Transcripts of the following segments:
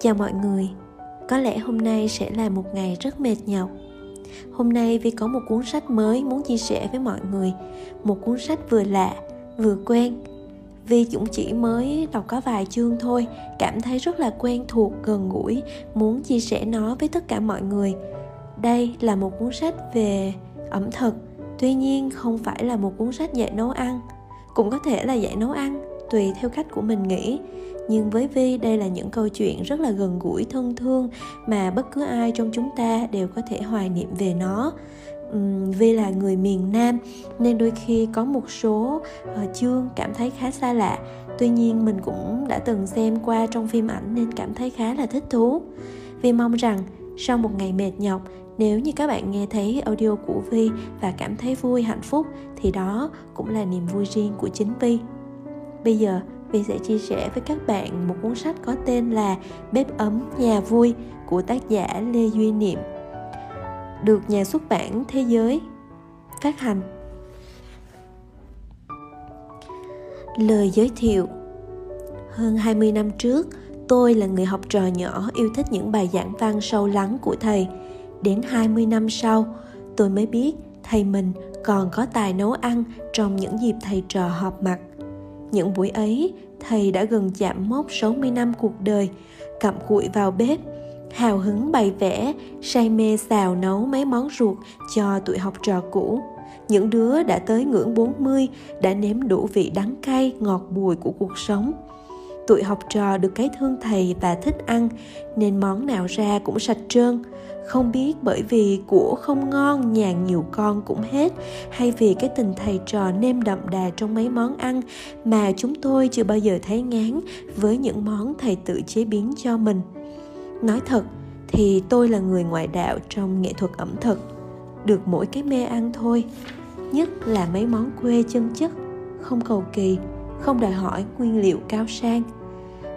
Chào mọi người, có lẽ hôm nay sẽ là một ngày rất mệt nhọc. Hôm nay Vi có một cuốn sách mới muốn chia sẻ với mọi người, một cuốn sách vừa lạ, vừa quen. Vi cũng chỉ mới đọc có vài chương thôi, cảm thấy rất là quen thuộc, gần gũi, muốn chia sẻ nó với tất cả mọi người. Đây là một cuốn sách về ẩm thực, tuy nhiên không phải là một cuốn sách dạy nấu ăn, cũng có thể là dạy nấu ăn, tùy theo cách của mình nghĩ nhưng với vi đây là những câu chuyện rất là gần gũi thân thương mà bất cứ ai trong chúng ta đều có thể hoài niệm về nó. Vi là người miền nam nên đôi khi có một số uh, chương cảm thấy khá xa lạ. Tuy nhiên mình cũng đã từng xem qua trong phim ảnh nên cảm thấy khá là thích thú. Vi mong rằng sau một ngày mệt nhọc nếu như các bạn nghe thấy audio của vi và cảm thấy vui hạnh phúc thì đó cũng là niềm vui riêng của chính vi. Bây giờ Vi sẽ chia sẻ với các bạn một cuốn sách có tên là Bếp ấm nhà vui của tác giả Lê Duy Niệm được nhà xuất bản Thế giới phát hành. Lời giới thiệu Hơn 20 năm trước, tôi là người học trò nhỏ yêu thích những bài giảng văn sâu lắng của thầy. Đến 20 năm sau, tôi mới biết thầy mình còn có tài nấu ăn trong những dịp thầy trò họp mặt – những buổi ấy, thầy đã gần chạm mốc 60 năm cuộc đời, cặm cụi vào bếp, hào hứng bày vẽ, say mê xào nấu mấy món ruột cho tụi học trò cũ. Những đứa đã tới ngưỡng 40 đã nếm đủ vị đắng cay, ngọt bùi của cuộc sống. Tụi học trò được cái thương thầy và thích ăn nên món nào ra cũng sạch trơn, không biết bởi vì của không ngon, nhà nhiều con cũng hết, hay vì cái tình thầy trò nêm đậm đà trong mấy món ăn mà chúng tôi chưa bao giờ thấy ngán với những món thầy tự chế biến cho mình. Nói thật, thì tôi là người ngoại đạo trong nghệ thuật ẩm thực, được mỗi cái mê ăn thôi, nhất là mấy món quê chân chất, không cầu kỳ, không đòi hỏi nguyên liệu cao sang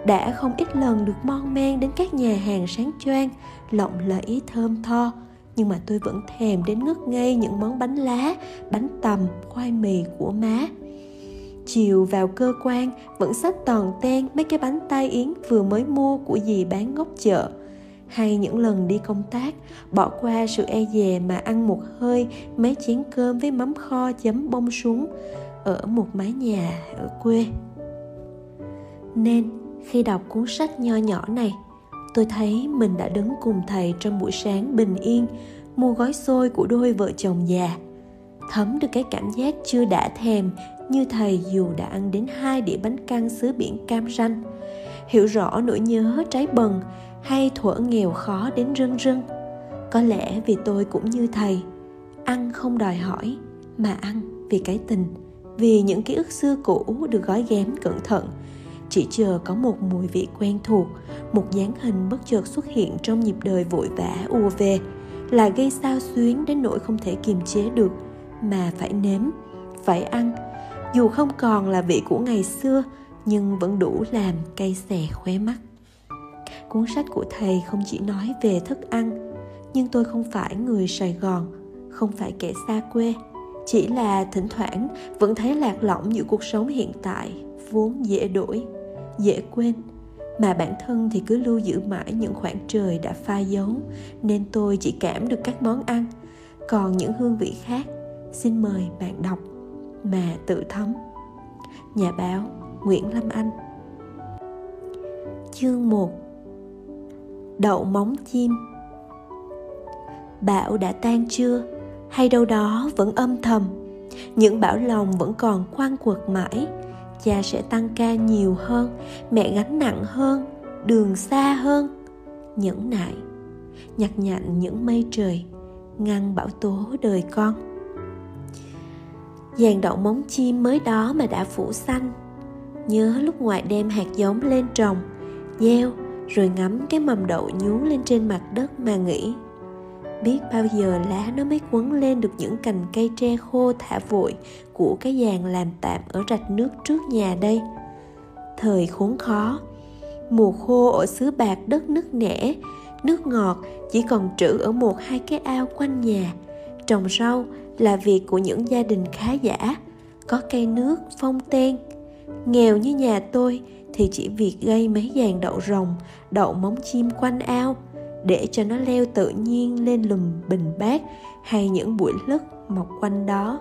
đã không ít lần được mon men đến các nhà hàng sáng choang, lộng lẫy, thơm tho. Nhưng mà tôi vẫn thèm đến ngất ngây những món bánh lá, bánh tằm khoai mì của má. Chiều vào cơ quan, vẫn xách toàn ten mấy cái bánh tai yến vừa mới mua của dì bán ngốc chợ. Hay những lần đi công tác, bỏ qua sự e dè mà ăn một hơi mấy chén cơm với mắm kho chấm bông súng ở một mái nhà ở quê. Nên khi đọc cuốn sách nho nhỏ này, tôi thấy mình đã đứng cùng thầy trong buổi sáng bình yên, mua gói xôi của đôi vợ chồng già. Thấm được cái cảm giác chưa đã thèm như thầy dù đã ăn đến hai đĩa bánh căn xứ biển cam ranh. Hiểu rõ nỗi nhớ trái bần hay thuở nghèo khó đến rưng rưng. Có lẽ vì tôi cũng như thầy, ăn không đòi hỏi mà ăn vì cái tình, vì những ký ức xưa cũ được gói ghém cẩn thận chỉ chờ có một mùi vị quen thuộc, một dáng hình bất chợt xuất hiện trong nhịp đời vội vã ùa về là gây sao xuyến đến nỗi không thể kiềm chế được, mà phải nếm, phải ăn. Dù không còn là vị của ngày xưa, nhưng vẫn đủ làm cay xè khóe mắt. Cuốn sách của thầy không chỉ nói về thức ăn, nhưng tôi không phải người sài gòn, không phải kẻ xa quê. Chỉ là thỉnh thoảng vẫn thấy lạc lõng giữa cuộc sống hiện tại, vốn dễ đổi dễ quên. Mà bản thân thì cứ lưu giữ mãi những khoảng trời đã pha dấu, nên tôi chỉ cảm được các món ăn. Còn những hương vị khác, xin mời bạn đọc. Mà tự thấm. Nhà báo nguyễn lâm anh. Chương 1 đậu móng chim. Bão đã tan chưa? Hay đâu đó vẫn âm thầm? Những bão lòng vẫn còn quang quật mãi cha sẽ tăng ca nhiều hơn, mẹ gánh nặng hơn, đường xa hơn. Nhẫn nại, nhặt nhạnh những mây trời, ngăn bão tố đời con. Dàn đậu móng chim mới đó mà đã phủ xanh. Nhớ lúc ngoại đem hạt giống lên trồng gieo rồi ngắm cái mầm đậu nhú lên trên mặt đất mà nghĩ biết bao giờ lá nó mới quấn lên được những cành cây tre khô thả vội của cái giàn làm tạm ở rạch nước trước nhà đây? Thời khốn khó, mùa khô ở xứ bạc đất nứt nẻ, nước ngọt chỉ còn trữ ở một hai cái ao quanh nhà. Trồng rau là việc của những gia đình khá giả, có cây nước, phong ten. Nghèo như nhà tôi thì chỉ việc gây mấy dàn đậu rồng, đậu móng chim quanh ao để cho nó leo tự nhiên lên lùm bình bát hay những bụi lất mọc quanh đó.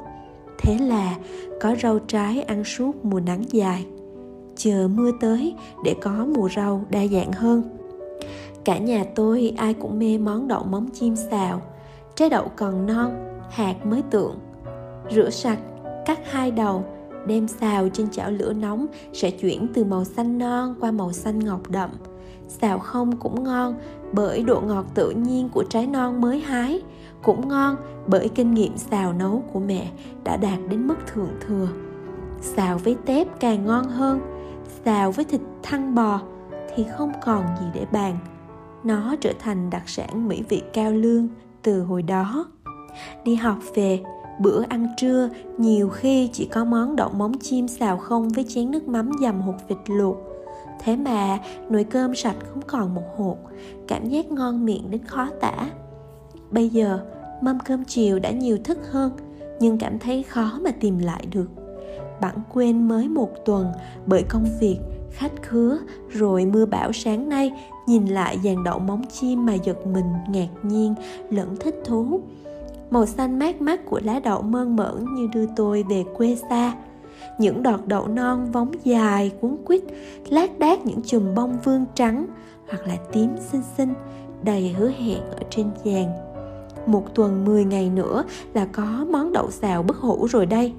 Thế là có rau trái ăn suốt mùa nắng dài. Chờ mưa tới để có mùa rau đa dạng hơn. Cả nhà tôi ai cũng mê món đậu móng chim xào. Trái đậu còn non, hạt mới tượng. Rửa sạch, cắt hai đầu, đem xào trên chảo lửa nóng sẽ chuyển từ màu xanh non qua màu xanh ngọc đậm xào không cũng ngon bởi độ ngọt tự nhiên của trái non mới hái. Cũng ngon bởi kinh nghiệm xào nấu của mẹ đã đạt đến mức thượng thừa. Xào với tép càng ngon hơn, xào với thịt thăn bò thì không còn gì để bàn. Nó trở thành đặc sản mỹ vị cao lương từ hồi đó. Đi học về, bữa ăn trưa, nhiều khi chỉ có món đậu móng chim xào không với chén nước mắm dầm hột vịt luộc thế mà nồi cơm sạch không còn một hột. Cảm giác ngon miệng đến khó tả. Bây giờ, mâm cơm chiều đã nhiều thức hơn, nhưng cảm thấy khó mà tìm lại được. Bẵng quên mới một tuần bởi công việc, khách khứa, rồi mưa bão sáng nay, nhìn lại dàn đậu móng chim mà giật mình, ngạc nhiên, lẫn thích thú. Màu xanh mát mắt của lá đậu mơn mởn như đưa tôi về quê xa những đọt đậu non vóng dài, cuốn quýt, lác đác những chùm bông vương trắng hoặc là tím xinh xinh đầy hứa hẹn ở trên giàn. Một tuần 10 ngày nữa là có món đậu xào bất hủ rồi đây.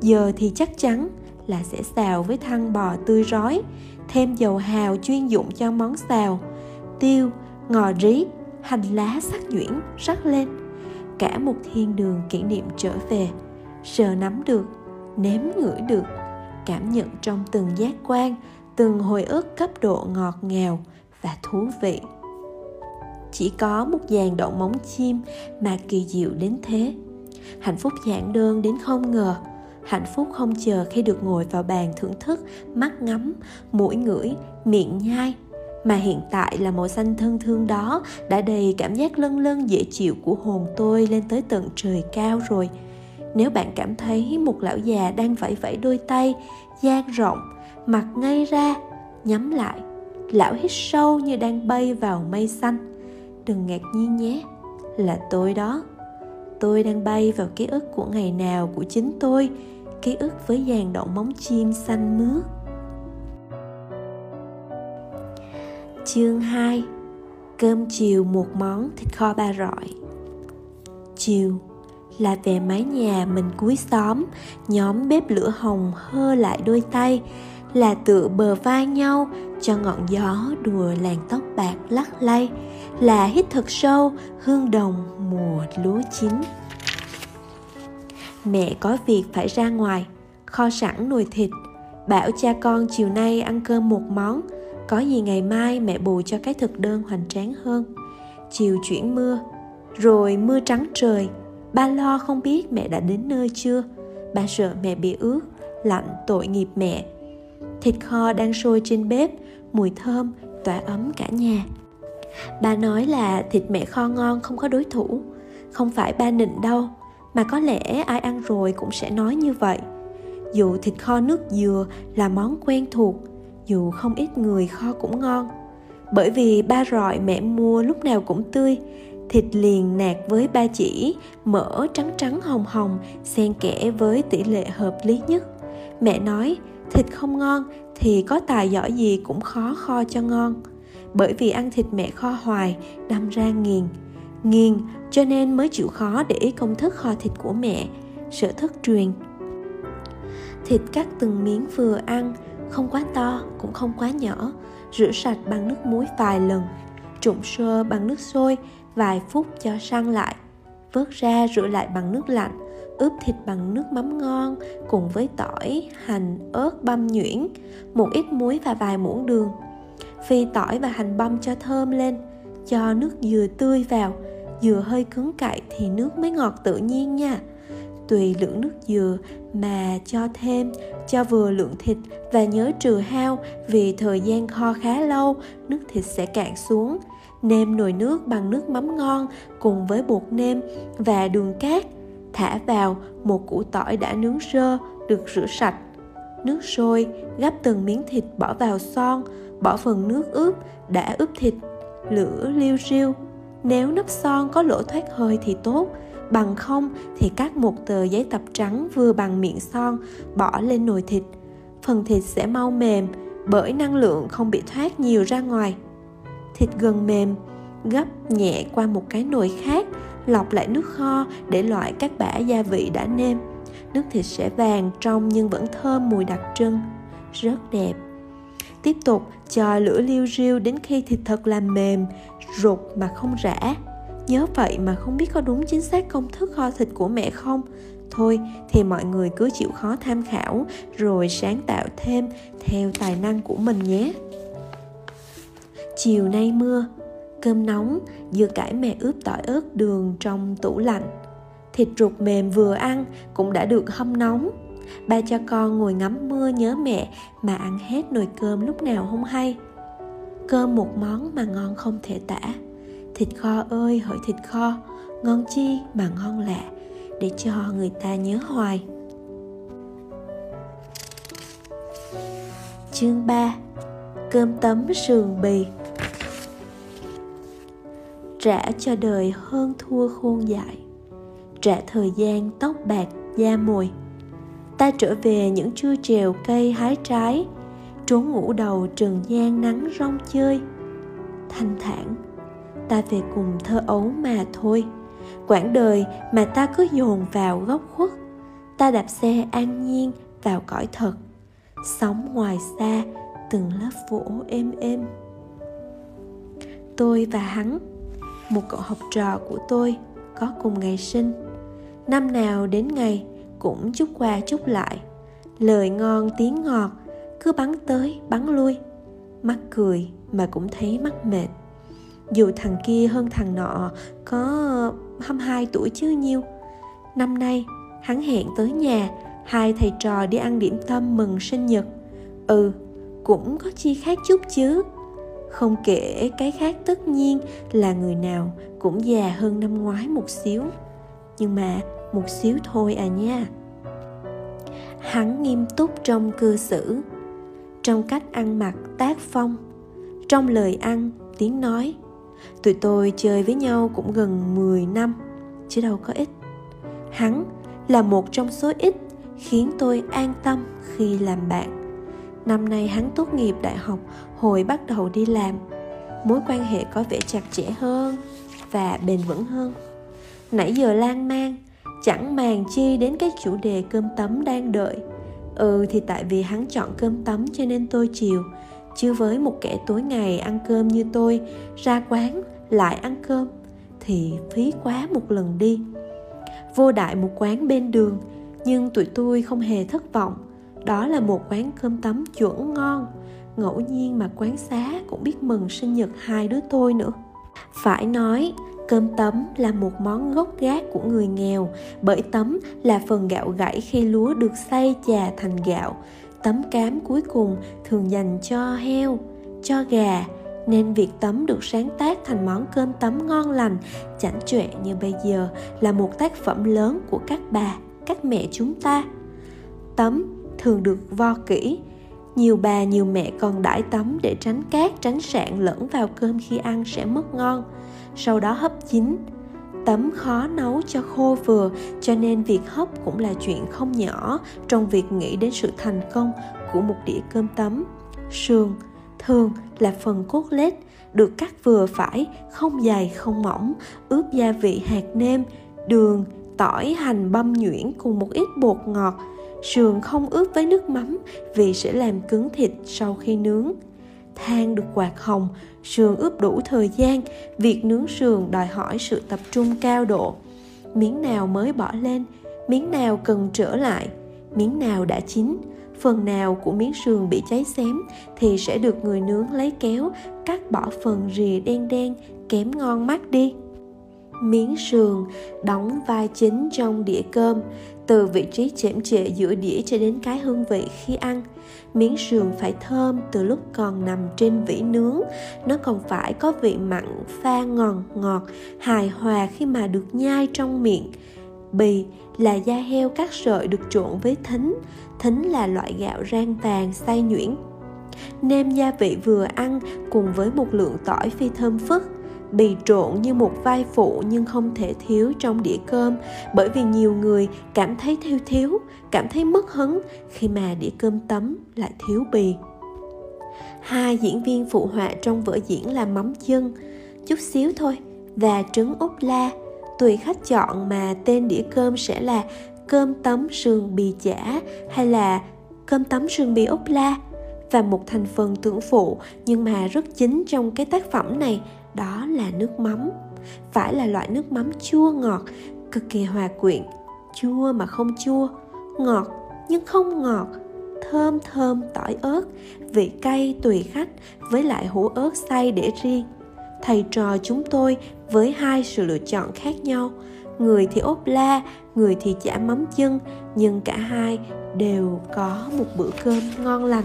Giờ thì chắc chắn là sẽ xào với thăn bò tươi rói, thêm dầu hào chuyên dụng cho món xào, tiêu, ngò rí, hành lá sắc nhuyễn rắc lên. Cả một thiên đường kỷ niệm trở về, sờ nắm được nếm ngửi được, cảm nhận trong từng giác quan, từng hồi ức cấp độ ngọt ngào và thú vị. Chỉ có một dàn đậu móng chim mà kỳ diệu đến thế. Hạnh phúc giản đơn đến không ngờ. Hạnh phúc không chờ khi được ngồi vào bàn thưởng thức, mắt ngắm, mũi ngửi, miệng nhai. Mà hiện tại là màu xanh thân thương đó đã đầy cảm giác lân lân dễ chịu của hồn tôi lên tới tận trời cao rồi nếu bạn cảm thấy một lão già đang vẫy vẫy đôi tay dang rộng mặt ngay ra, nhắm lại, lão hít sâu như đang bay vào mây xanh. Đừng ngạc nhiên nhé, là tôi đó. Tôi đang bay vào ký ức của ngày nào của chính tôi, ký ức với dàn đậu móng chim xanh mướt. Chương 2 Cơm chiều một món thịt kho ba rọi. Chiều là về mái nhà mình cuối xóm. Nhóm bếp lửa hồng hơ lại đôi tay, Là tựa bờ vai nhau cho ngọn gió đùa làn tóc bạc lắc lay, Là hít thật sâu hương đồng mùa lúa chín. Mẹ có việc phải ra ngoài, Kho sẵn nồi thịt, Bảo cha con chiều nay ăn cơm một món, có gì ngày mai mẹ bù cho cái thực đơn hoành tráng hơn. Chiều chuyển mưa, rồi mưa trắng trời ba lo không biết mẹ đã đến nơi chưa? Ba sợ mẹ bị ướt, lạnh, tội nghiệp mẹ. Thịt kho đang sôi trên bếp, mùi thơm, tỏa ấm cả nhà. Ba nói là thịt mẹ kho ngon không có đối thủ. Không phải ba nịnh đâu, mà có lẽ ai ăn rồi cũng sẽ nói như vậy. Dù thịt kho nước dừa là món quen thuộc, dù không ít người kho cũng ngon. Bởi vì ba rọi mẹ mua lúc nào cũng tươi thịt liền nạc với ba chỉ, mỡ trắng trắng hồng hồng, xen kẽ với tỷ lệ hợp lý nhất. Mẹ nói, thịt không ngon thì có tài giỏi gì cũng khó kho cho ngon. Bởi vì ăn thịt mẹ kho hoài, đâm ra nghiền. Nghiền, cho nên mới chịu khó để ý công thức kho thịt của mẹ, sở thức truyền. Thịt cắt từng miếng vừa ăn, không quá to, cũng không quá nhỏ, rửa sạch bằng nước muối vài lần trụng sơ bằng nước sôi vài phút cho săn lại, vớt ra rửa lại bằng nước lạnh, ướp thịt bằng nước mắm ngon cùng với tỏi, hành, ớt, băm nhuyễn, một ít muối và vài muỗng đường. Phi tỏi và hành băm cho thơm lên, cho nước dừa tươi vào, dừa hơi cứng cậy thì nước mới ngọt tự nhiên nha. Tùy lượng nước dừa mà cho thêm, cho vừa lượng thịt và nhớ trừ hao vì thời gian kho khá lâu, nước thịt sẽ cạn xuống nêm nồi nước bằng nước mắm ngon cùng với bột nêm và đường cát. Thả vào, một củ tỏi đã nướng sơ được rửa sạch. Nước sôi, gắp từng miếng thịt bỏ vào son, bỏ phần nước ướp, đã ướp thịt, lửa liêu riêu. Nếu nắp son có lỗ thoát hơi thì tốt, bằng không thì cắt một tờ giấy tập trắng vừa bằng miệng son, bỏ lên nồi thịt. Phần thịt sẽ mau mềm, bởi năng lượng không bị thoát nhiều ra ngoài thịt gần mềm, gấp nhẹ qua một cái nồi khác, lọc lại nước kho để loại các bã gia vị đã nêm. Nước thịt sẽ vàng trong nhưng vẫn thơm mùi đặc trưng, rất đẹp. Tiếp tục, cho lửa liu riu đến khi thịt thật là mềm, rụt mà không rã. Nhớ vậy mà không biết có đúng chính xác công thức kho thịt của mẹ không? Thôi, thì mọi người cứ chịu khó tham khảo, rồi sáng tạo thêm theo tài năng của mình nhé chiều nay mưa, cơm nóng dưa cải mẹ ướp tỏi ớt đường trong tủ lạnh. Thịt ruột mềm vừa ăn cũng đã được hâm nóng. Ba cho con ngồi ngắm mưa nhớ mẹ mà ăn hết nồi cơm lúc nào không hay. Cơm một món mà ngon không thể tả. Thịt kho ơi hỡi thịt kho, ngon chi mà ngon lạ, để cho người ta nhớ hoài. Chương 3 cơm tấm sườn bì trả cho đời hơn thua khôn dại. Trả thời gian tóc bạc da mồi. Ta trở về những trưa trèo cây hái trái, trốn ngủ đầu trần gian nắng rong chơi. Thanh thản, ta về cùng thơ ấu mà thôi. Quãng đời mà ta cứ dồn vào góc khuất, ta đạp xe an nhiên vào cõi thật. Sống ngoài xa từng lớp vỗ êm êm. Tôi và hắn một cậu học trò của tôi có cùng ngày sinh. Năm nào đến ngày cũng chúc qua chúc lại. Lời ngon tiếng ngọt, cứ bắn tới, bắn lui. Mắt cười mà cũng thấy mắt mệt. Dù thằng kia hơn thằng nọ có 22 tuổi chứ nhiêu, năm nay hắn hẹn tới nhà, hai thầy trò đi ăn điểm tâm mừng sinh nhật. Ừ cũng có chi khác chút chứ không kể cái khác tất nhiên là người nào cũng già hơn năm ngoái một xíu. Nhưng mà một xíu thôi à nha. Hắn nghiêm túc trong cư xử, trong cách ăn mặc tác phong, trong lời ăn, tiếng nói. Tụi tôi chơi với nhau cũng gần 10 năm, chứ đâu có ít. Hắn là một trong số ít khiến tôi an tâm khi làm bạn. Năm nay hắn tốt nghiệp đại học hồi bắt đầu đi làm, mối quan hệ có vẻ chặt chẽ hơn và bền vững hơn. Nãy giờ lan man, chẳng màng chi đến cái chủ đề cơm tấm đang đợi. Ừ thì tại vì hắn chọn cơm tấm cho nên tôi chiều, chứ với một kẻ tối ngày ăn cơm như tôi ra quán lại ăn cơm, thì phí quá một lần đi. Vô đại một quán bên đường, nhưng tụi tôi không hề thất vọng. Đó là một quán cơm tấm chuẩn ngon ngẫu nhiên mà quán xá cũng biết mừng sinh nhật hai đứa tôi nữa. Phải nói, cơm tấm là một món gốc gác của người nghèo, bởi tấm là phần gạo gãy khi lúa được xay chà thành gạo. Tấm cám cuối cùng thường dành cho heo, cho gà, nên việc tấm được sáng tác thành món cơm tấm ngon lành, chảnh chọe như bây giờ là một tác phẩm lớn của các bà, các mẹ chúng ta. Tấm thường được vo kỹ nhiều bà, nhiều mẹ còn đãi tấm để tránh cát, tránh sạn lẫn vào cơm khi ăn sẽ mất ngon. Sau đó hấp chín. Tấm khó nấu cho khô vừa, cho nên việc hấp cũng là chuyện không nhỏ trong việc nghĩ đến sự thành công của một đĩa cơm tấm sườn. Thường là phần cốt lết, được cắt vừa phải, không dày không mỏng, ướp gia vị hạt nêm, đường, tỏi hành băm nhuyễn cùng một ít bột ngọt sườn không ướp với nước mắm vì sẽ làm cứng thịt sau khi nướng. Than được quạt hồng, sườn ướp đủ thời gian, việc nướng sườn đòi hỏi sự tập trung cao độ. Miếng nào mới bỏ lên, miếng nào cần trở lại, miếng nào đã chín, phần nào của miếng sườn bị cháy xém thì sẽ được người nướng lấy kéo, cắt bỏ phần rìa đen đen, kém ngon mắt đi. Miếng sườn đóng vai chính trong đĩa cơm từ vị trí chễm trệ giữa đĩa cho đến cái hương vị khi ăn. Miếng sườn phải thơm từ lúc còn nằm trên vỉ nướng. Nó còn phải có vị mặn, pha ngon, ngọt, hài hòa khi mà được nhai trong miệng. Bì là da heo cắt sợi được trộn với thính. Thính là loại gạo rang vàng xay nhuyễn. Nêm gia vị vừa ăn cùng với một lượng tỏi phi thơm phức bì trộn như một vai phụ nhưng không thể thiếu trong đĩa cơm. Bởi vì nhiều người cảm thấy thiếu thiếu, cảm thấy mất hứng khi mà đĩa cơm tấm lại thiếu bì. Hai diễn viên phụ họa trong vở diễn là mắm chân. Chút xíu thôi, và trứng ốp la. Tùy khách chọn mà tên đĩa cơm sẽ là cơm tấm sườn bì chả hay là cơm tấm sườn bì ốp la. Và một thành phần tưởng phụ nhưng mà rất chính trong cái tác phẩm này đó là nước mắm. Phải là loại nước mắm chua ngọt, cực kỳ hòa quyện. Chua mà không chua, ngọt nhưng không ngọt. Thơm thơm tỏi ớt, vị cay tùy khách với lại hũ ớt xay để riêng. Thầy trò chúng tôi với hai sự lựa chọn khác nhau. Người thì ốp la, người thì chả mắm chân, nhưng cả hai đều có một bữa cơm ngon lành.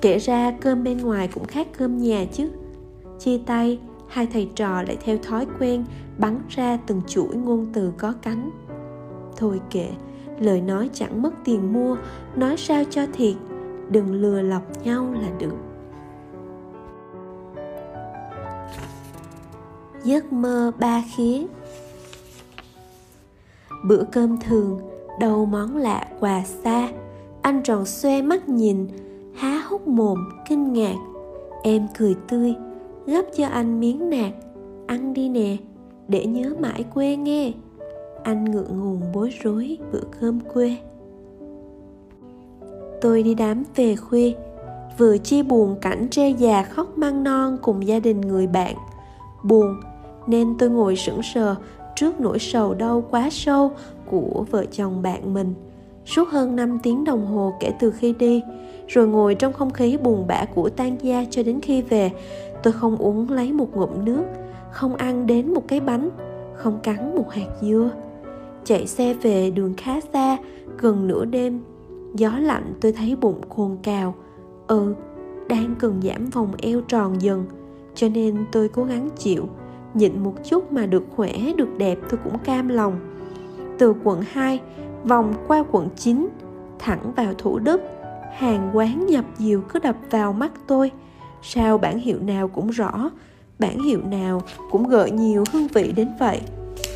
Kể ra cơm bên ngoài cũng khác cơm nhà chứ chia tay, hai thầy trò lại theo thói quen bắn ra từng chuỗi ngôn từ có cánh. Thôi kệ, lời nói chẳng mất tiền mua, nói sao cho thiệt, đừng lừa lọc nhau là được. Giấc mơ ba khía. Bữa cơm thường, đầu món lạ quà xa. Anh tròn xoe mắt nhìn, há hốc mồm, kinh ngạc. Em cười tươi gấp cho anh miếng nạc. Ăn đi nè, để nhớ mãi quê nghe. Anh ngượng ngùng bối rối bữa cơm quê. Tôi đi đám về khuya, vừa chia buồn cảnh tre già khóc mang non cùng gia đình người bạn. Buồn, nên tôi ngồi sững sờ trước nỗi sầu đau quá sâu của vợ chồng bạn mình. Suốt hơn 5 tiếng đồng hồ kể từ khi đi, rồi ngồi trong không khí buồn bã của tan gia cho đến khi về tôi không uống lấy một ngụm nước, không ăn đến một cái bánh, không cắn một hạt dưa. Chạy xe về đường khá xa, gần nửa đêm, gió lạnh tôi thấy bụng cồn cào. Ừ đang cần giảm vòng eo tròn dần, cho nên tôi cố gắng chịu. Nhịn một chút mà được khỏe, được đẹp tôi cũng cam lòng. Từ quận 2 vòng qua quận 9 thẳng vào thủ đức, hàng quán nhập diều cứ đập vào mắt tôi sao bản hiệu nào cũng rõ, bản hiệu nào cũng gợi nhiều hương vị đến vậy.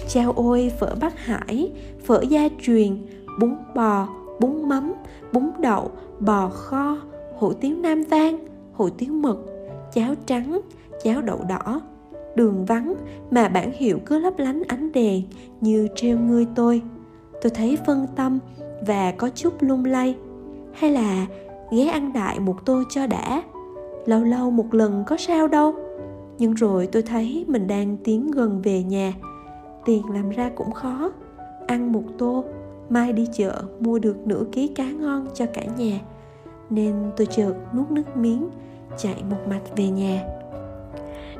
Chao ôi, phở bắc hải, phở gia truyền, bún bò, bún mắm, bún đậu, bò kho, hủ tiếu nam vang, hủ tiếu mực, cháo trắng, cháo đậu đỏ. Đường vắng mà bản hiệu cứ lấp lánh ánh đèn như treo ngươi tôi. Tôi thấy phân tâm và có chút lung lay. Hay là ghé ăn đại một tô cho đã lâu lâu một lần có sao đâu. Nhưng rồi tôi thấy mình đang tiến gần về nhà. Tiền làm ra cũng khó. Ăn một tô, mai đi chợ mua được nửa ký cá ngon cho cả nhà. Nên tôi chợt nuốt nước miếng, chạy một mạch về nhà.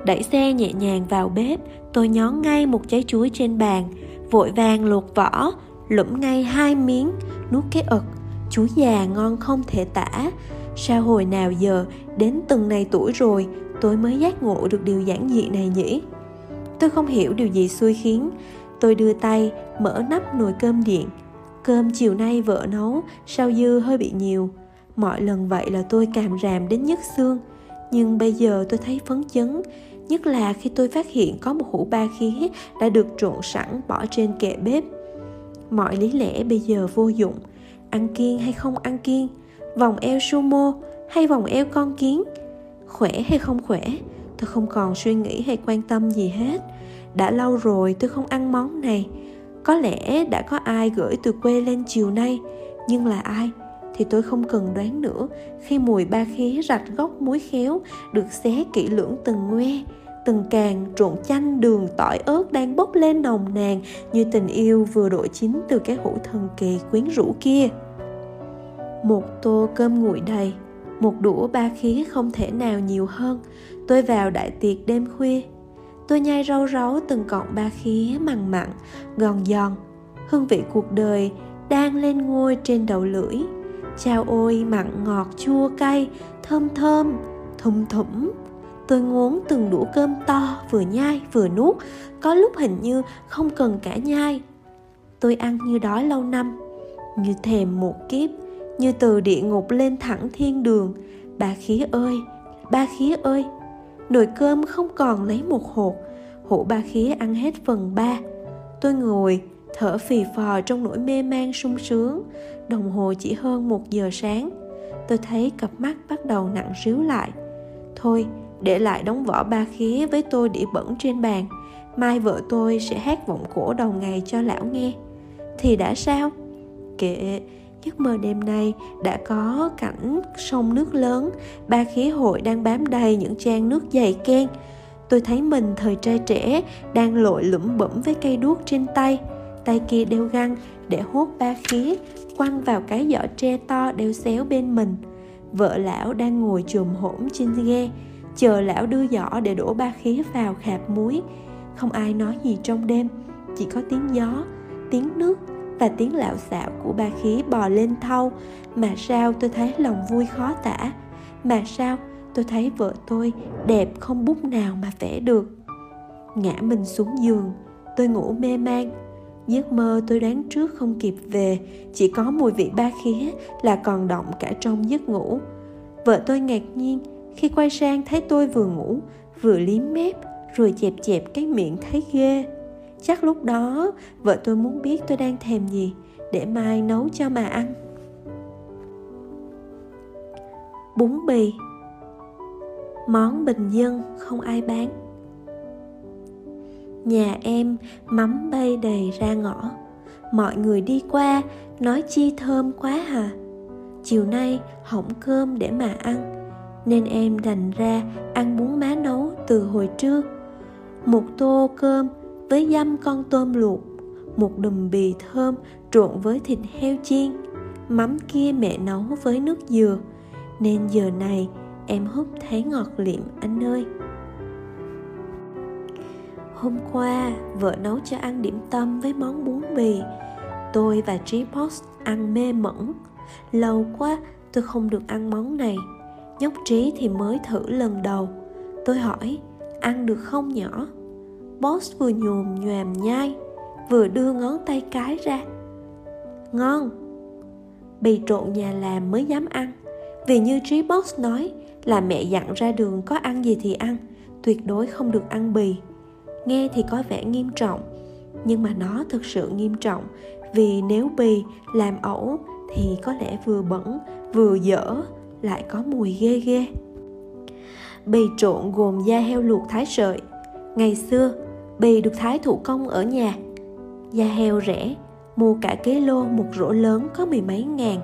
Đẩy xe nhẹ nhàng vào bếp, tôi nhón ngay một trái chuối trên bàn. Vội vàng luộc vỏ, lụm ngay hai miếng, nuốt cái ực. Chuối già ngon không thể tả sao hồi nào giờ, đến từng này tuổi rồi, tôi mới giác ngộ được điều giản dị này nhỉ? Tôi không hiểu điều gì xui khiến. Tôi đưa tay, mở nắp nồi cơm điện. Cơm chiều nay vợ nấu sao dư hơi bị nhiều. Mọi lần vậy là tôi càm ràm đến nhức xương. Nhưng bây giờ tôi thấy phấn chấn, nhất là khi tôi phát hiện có một hũ ba khí đã được trộn sẵn bỏ trên kệ bếp. Mọi lý lẽ bây giờ vô dụng. Ăn kiêng hay không ăn kiêng? Vòng eo sumo hay vòng eo con kiến? Khỏe hay không khỏe? Tôi không còn suy nghĩ hay quan tâm gì hết. Đã lâu rồi tôi không ăn món này. Có lẽ đã có ai gửi từ quê lên chiều nay. Nhưng là ai? Thì tôi không cần đoán nữa. Khi mùi ba khía rạch gốc muối khéo được xé kỹ lưỡng từng ngoe, từng càng trộn chanh đường tỏi ớt đang bốc lên nồng nàn như tình yêu vừa đội chín từ cái hũ thần kỳ quyến rũ kia một tô cơm nguội đầy, một đũa ba khía không thể nào nhiều hơn. Tôi vào đại tiệc đêm khuya. Tôi nhai rau ráu từng cọng ba khía mặn mặn gòn giòn. Hương vị cuộc đời đang lên ngôi trên đầu lưỡi. Chao ôi, mặn ngọt, chua cay, thơm thơm thum thủm. Tôi ngốn từng đũa cơm to, vừa nhai, vừa nuốt. Có lúc hình như không cần cả nhai. Tôi ăn như đói lâu năm, như thèm một kiếp như từ địa ngục lên thẳng thiên đường. Ba khí ơi, ba khí ơi, nồi cơm không còn lấy một hột, hũ ba khía ăn hết phần ba. Tôi ngồi, thở phì phò trong nỗi mê man sung sướng, đồng hồ chỉ hơn một giờ sáng. Tôi thấy cặp mắt bắt đầu nặng ríu lại. Thôi, để lại đống vỏ ba khía với tôi đĩa bẩn trên bàn, mai vợ tôi sẽ hát vọng cổ đầu ngày cho lão nghe. Thì đã sao? Kệ giấc mơ đêm nay đã có cảnh sông nước lớn ba khí hội đang bám đầy những trang nước dày ken. Tôi thấy mình thời trai trẻ đang lội lủm bẩm với cây đuốc trên tay. Tay kia đeo găng để hốt ba khí, quăng vào cái giỏ tre to đeo xéo bên mình. Vợ lão đang ngồi chùm hổm trên ghe chờ lão đưa giỏ để đổ ba khí vào khạp muối. Không ai nói gì trong đêm chỉ có tiếng gió tiếng nước và tiếng lạo xạo của ba khí bò lên thau. Mà sao tôi thấy lòng vui khó tả? Mà sao tôi thấy vợ tôi đẹp không bút nào mà vẽ được? Ngã mình xuống giường, tôi ngủ mê man. Giấc mơ tôi đoán trước không kịp về, chỉ có mùi vị ba khía là còn động cả trong giấc ngủ. Vợ tôi ngạc nhiên, khi quay sang thấy tôi vừa ngủ, vừa liếm mép, rồi chẹp chẹp cái miệng thấy ghê chắc lúc đó, vợ tôi muốn biết tôi đang thèm gì để mai nấu cho mà ăn. Bún bì. Món bình dân không ai bán. Nhà em mắm bay đầy ra ngõ. Mọi người đi qua, nói chi thơm quá hà. Chiều nay hỏng cơm để mà ăn, nên em đành ra ăn bún má nấu từ hồi trưa. Một tô cơm với dăm con tôm luộc, một đùm bì thơm trộn với thịt heo chiên, mắm kia mẹ nấu với nước dừa. Nên giờ này em hút thấy ngọt liệm anh ơi. Hôm qua, vợ nấu cho ăn điểm tâm với món bún bì. Tôi và trí post ăn mê mẩn. Lâu quá, tôi không được ăn món này. Nhóc trí thì mới thử lần đầu. Tôi hỏi, ăn được không nhỏ? Boss vừa nhồm nhòm nhai, vừa đưa ngón tay cái ra. Ngon. Bì trộn nhà làm mới dám ăn. Vì như trí boss nói là mẹ dặn ra đường có ăn gì thì ăn, tuyệt đối không được ăn bì. Nghe thì có vẻ nghiêm trọng, nhưng mà nó thực sự nghiêm trọng, vì nếu bì làm ẩu thì có lẽ vừa bẩn, vừa dở, lại có mùi ghê ghê. Bì trộn gồm da heo luộc thái sợi. Ngày xưa bì được thái thủ công ở nhà. Da heo rẻ, mua cả cái lô một rổ lớn có mười mấy ngàn.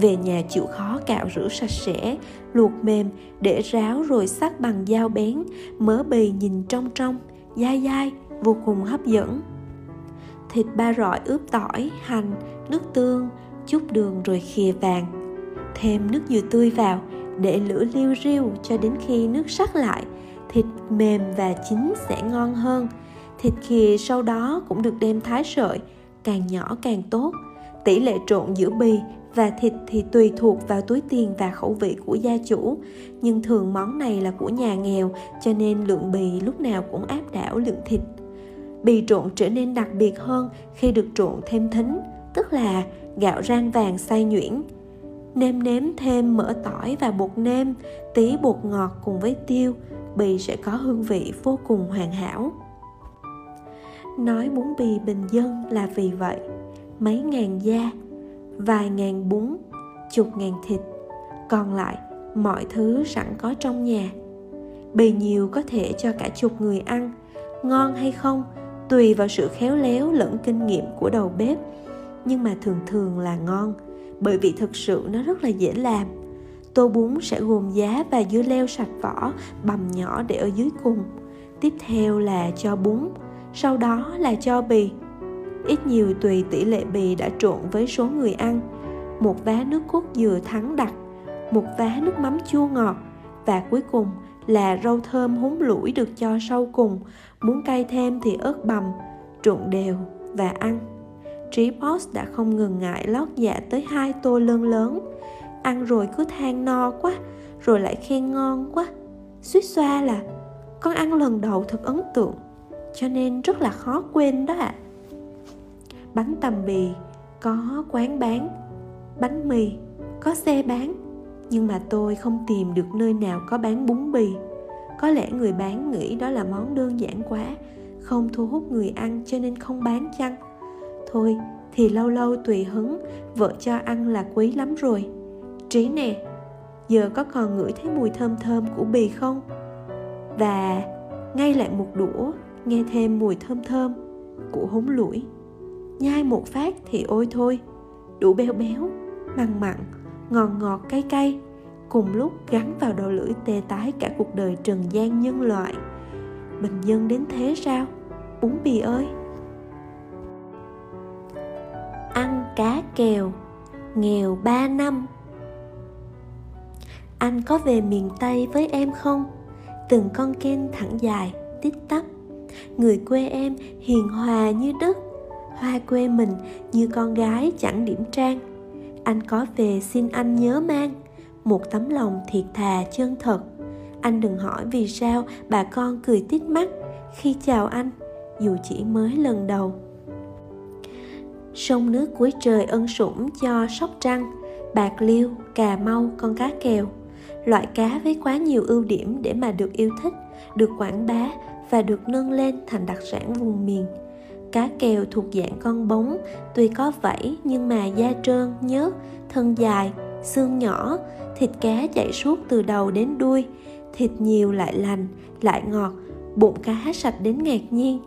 Về nhà chịu khó cạo rửa sạch sẽ, luộc mềm, để ráo rồi sắc bằng dao bén. Mớ bì nhìn trong trong, dai dai, vô cùng hấp dẫn. Thịt ba rọi ướp tỏi, hành, nước tương, chút đường rồi khìa vàng. Thêm nước dừa tươi vào, để lửa liu riu cho đến khi nước sắc lại. Thịt mềm và chín sẽ ngon hơn thịt khìa sau đó cũng được đem thái sợi, càng nhỏ càng tốt. Tỷ lệ trộn giữa bì và thịt thì tùy thuộc vào túi tiền và khẩu vị của gia chủ. Nhưng thường món này là của nhà nghèo, cho nên lượng bì lúc nào cũng áp đảo lượng thịt. Bì trộn trở nên đặc biệt hơn khi được trộn thêm thính, tức là gạo rang vàng xay nhuyễn. Nêm nếm thêm mỡ tỏi và bột nêm, tí bột ngọt cùng với tiêu, bì sẽ có hương vị vô cùng hoàn hảo nói bún bì bình dân là vì vậy. Mấy ngàn da, vài ngàn bún, chục ngàn thịt. Còn lại, mọi thứ sẵn có trong nhà. Bì nhiều có thể cho cả chục người ăn. Ngon hay không, tùy vào sự khéo léo lẫn kinh nghiệm của đầu bếp. Nhưng mà thường thường là ngon, bởi vì thực sự nó rất là dễ làm. Tô bún sẽ gồm giá và dưa leo sạch vỏ, bằm nhỏ để ở dưới cùng. Tiếp theo là cho bún sau đó là cho bì. Ít nhiều tùy tỷ lệ bì đã trộn với số người ăn. Một vá nước cốt dừa thắng đặc, một vá nước mắm chua ngọt và cuối cùng là rau thơm húng lủi được cho sau cùng. Muốn cay thêm thì ớt bằm, trộn đều và ăn. Trí boss đã không ngừng ngại lót dạ tới hai tô lớn lớn. Ăn rồi cứ than no quá, rồi lại khen ngon quá. Suýt xoa là, con ăn lần đầu thật ấn tượng cho nên rất là khó quên đó ạ. À bánh tằm bì, có quán bán. Bánh mì, có xe bán. Nhưng mà tôi không tìm được nơi nào có bán bún bì. Có lẽ người bán nghĩ đó là món đơn giản quá, không thu hút người ăn cho nên không bán chăng? Thôi, thì lâu lâu tùy hứng, vợ cho ăn là quý lắm rồi. Trí nè, giờ có còn ngửi thấy mùi thơm thơm của bì không? Và ngay lại một đũa nghe thêm mùi thơm thơm của húng lủi. Nhai một phát thì ôi thôi, đủ béo béo, mặn mặn, ngọt ngọt cay cay, cùng lúc gắn vào đầu lưỡi tê tái cả cuộc đời trần gian nhân loại. Bình dân đến thế sao? Bún bì ơi! Ăn cá kèo, nghèo ba năm. Anh có về miền tây với em không? Từng con kênh thẳng dài, tít tắp người quê em hiền hòa như đất hoa quê mình như con gái chẳng điểm trang. Anh có về xin anh nhớ mang, một tấm lòng thiệt thà chân thật. Anh đừng hỏi vì sao bà con cười tít mắt khi chào anh, dù chỉ mới lần đầu. Sông nước cuối trời ân sủng cho sóc trăng, bạc liêu, cà mau, con cá kèo. Loại cá với quá nhiều ưu điểm để mà được yêu thích, được quảng bá và được nâng lên thành đặc sản vùng miền. Cá kèo thuộc dạng con bóng tuy có vảy nhưng mà da trơn, nhớt, thân dài, xương nhỏ. Thịt cá chạy suốt từ đầu đến đuôi. Thịt nhiều lại lành, lại ngọt, bụng cá sạch đến ngạc nhiên.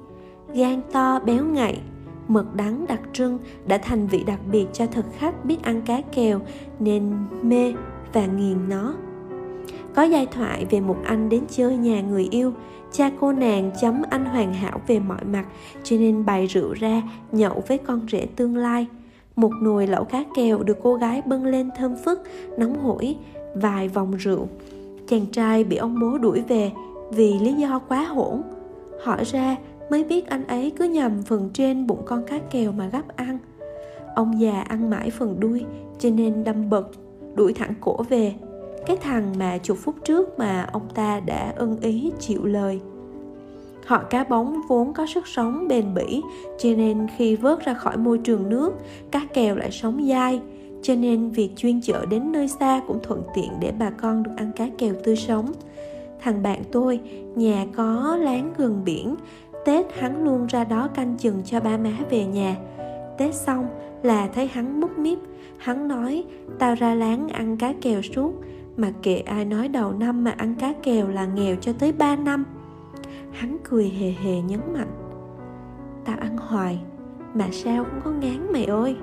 Gan to, béo ngậy, mật đắng đặc trưng đã thành vị đặc biệt cho thực khách biết ăn cá kèo nên mê và nghiền nó có giai thoại về một anh đến chơi nhà người yêu. Cha cô nàng chấm anh hoàn hảo về mọi mặt, cho nên bày rượu ra, nhậu với con rể tương lai. Một nồi lẩu cá kèo được cô gái bưng lên thơm phức, nóng hổi, vài vòng rượu. Chàng trai bị ông bố đuổi về vì lý do quá hỗn. Hỏi ra, mới biết anh ấy cứ nhầm phần trên bụng con cá kèo mà gắp ăn. Ông già ăn mãi phần đuôi, cho nên đâm bật, đuổi thẳng cổ về cái thằng mà chục phút trước mà ông ta đã ưng ý chịu lời. Họ cá bóng vốn có sức sống bền bỉ, cho nên khi vớt ra khỏi môi trường nước, cá kèo lại sống dai. Cho nên việc chuyên chở đến nơi xa cũng thuận tiện để bà con được ăn cá kèo tươi sống. Thằng bạn tôi, nhà có láng gần biển. Tết hắn luôn ra đó canh chừng cho ba má về nhà. Tết xong là thấy hắn múc míp. Hắn nói, tao ra láng ăn cá kèo suốt mà kệ ai nói đầu năm mà ăn cá kèo là nghèo cho tới 3 năm. Hắn cười hề hề nhấn mạnh. Tao ăn hoài, Mà sao cũng có ngán mày ơi.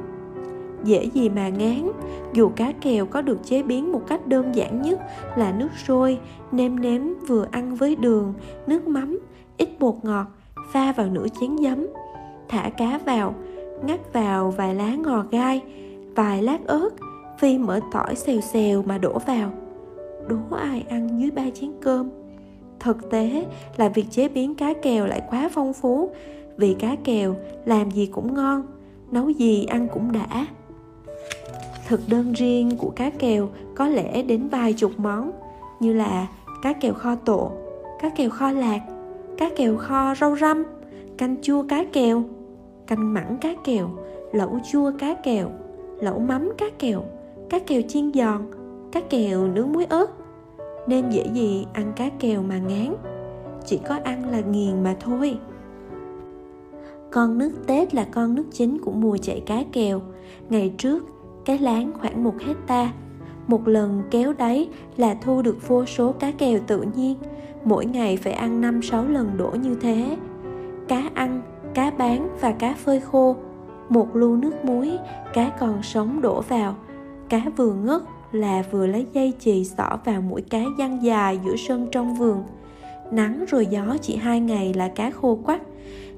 Dễ gì mà ngán, Dù cá kèo có được chế biến một cách đơn giản nhất Là nước sôi, Nêm nếm vừa ăn với đường, Nước mắm, Ít bột ngọt, Pha vào nửa chén giấm. Thả cá vào, Ngắt vào vài lá ngò gai, Vài lát ớt Phi mỡ tỏi xèo xèo mà đổ vào. Đố ai ăn dưới ba chén cơm? Thực tế là việc chế biến cá kèo lại quá phong phú. Vì cá kèo làm gì cũng ngon Nấu gì ăn cũng đã. Thực đơn riêng của cá kèo có lẽ đến vài chục món Như là cá kèo kho tổ, cá kèo kho lạc, cá kèo kho rau răm, canh chua cá kèo, canh mặn cá kèo, lẩu chua cá kèo, lẩu mắm cá kèo, cá kèo chiên giòn, cá kèo nướng muối ớt. Nên dễ gì ăn cá kèo mà ngán. Chỉ có ăn là nghiền mà thôi. Con nước tết là con nước chính của mùa chạy cá kèo. Ngày trước cái láng khoảng một hecta. Một lần kéo đáy là thu được vô số cá kèo tự nhiên. Mỗi ngày phải ăn năm sáu lần đổ như thế. Cá ăn cá bán và cá phơi khô. Một lu nước muối cá còn sống đổ vào cá vừa ngất là vừa lấy dây chì xỏ vào mũi cá giăng dài giữa sân trong vườn. Nắng rồi gió chỉ hai ngày là cá khô quắt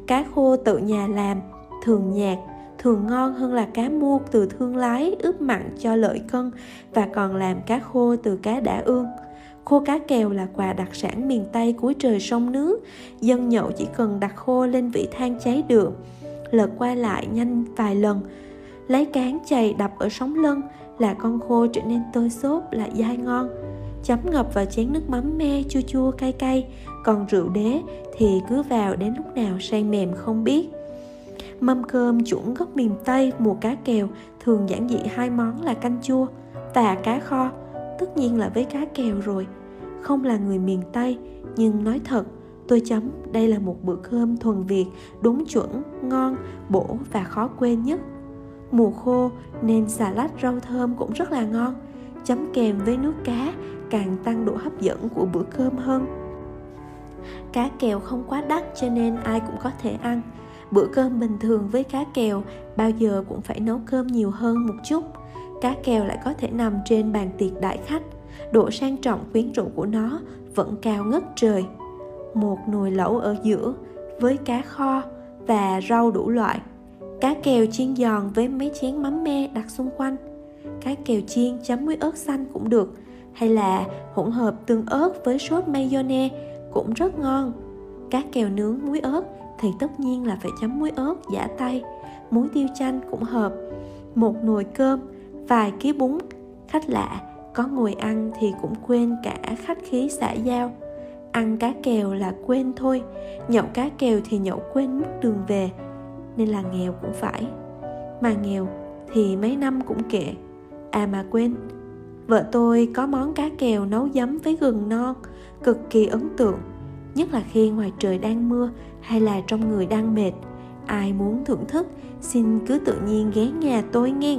cá khô tự nhà làm, thường nhạt, thường ngon hơn là cá mua từ thương lái, ướp mặn cho lợi cân và còn làm cá khô từ cá đã ương. Khô cá kèo là quà đặc sản miền tây cuối trời sông nước. Dân nhậu chỉ cần đặt khô lên vị than cháy được lật qua lại nhanh vài lần. Lấy cán chày đập ở sóng lân là con khô trở nên tơi xốp lại dai ngon chấm ngập vào chén nước mắm me chua chua cay cay còn rượu đế thì cứ vào đến lúc nào say mềm không biết Mâm cơm chuẩn gốc miền Tây mùa cá kèo thường giản dị hai món là canh chua và cá kho, tất nhiên là với cá kèo rồi. Không là người miền Tây, nhưng nói thật, tôi chấm đây là một bữa cơm thuần Việt, đúng chuẩn, ngon, bổ và khó quên nhất. Mùa khô nên xà lách rau thơm cũng rất là ngon, chấm kèm với nước cá càng tăng độ hấp dẫn của bữa cơm hơn. Cá kèo không quá đắt cho nên ai cũng có thể ăn. Bữa cơm bình thường với cá kèo bao giờ cũng phải nấu cơm nhiều hơn một chút. Cá kèo lại có thể nằm trên bàn tiệc đại khách. Độ sang trọng quyến rũ của nó vẫn cao ngất trời. Một nồi lẩu ở giữa với cá kho và rau đủ loại. Cá kèo chiên giòn với mấy chén mắm me đặt xung quanh. Cá kèo chiên chấm muối ớt xanh cũng được, hay là hỗn hợp tương ớt với sốt mayonnaise cũng rất ngon. Cá kèo nướng muối ớt thì tất nhiên là phải chấm muối ớt, giả tay. Muối tiêu chanh cũng hợp. Một nồi cơm, vài ký bún. Khách lạ, có ngồi ăn thì cũng quên cả khách khí xã giao. Ăn cá kèo là quên thôi, nhậu cá kèo thì nhậu quên mất đường về nên là nghèo cũng phải. Mà nghèo thì mấy năm cũng kệ. À mà quên, vợ tôi có món cá kèo nấu giấm với gừng non, cực kỳ ấn tượng, nhất là khi ngoài trời đang mưa hay là trong người đang mệt. Ai muốn thưởng thức, xin cứ tự nhiên ghé nhà tôi nghe.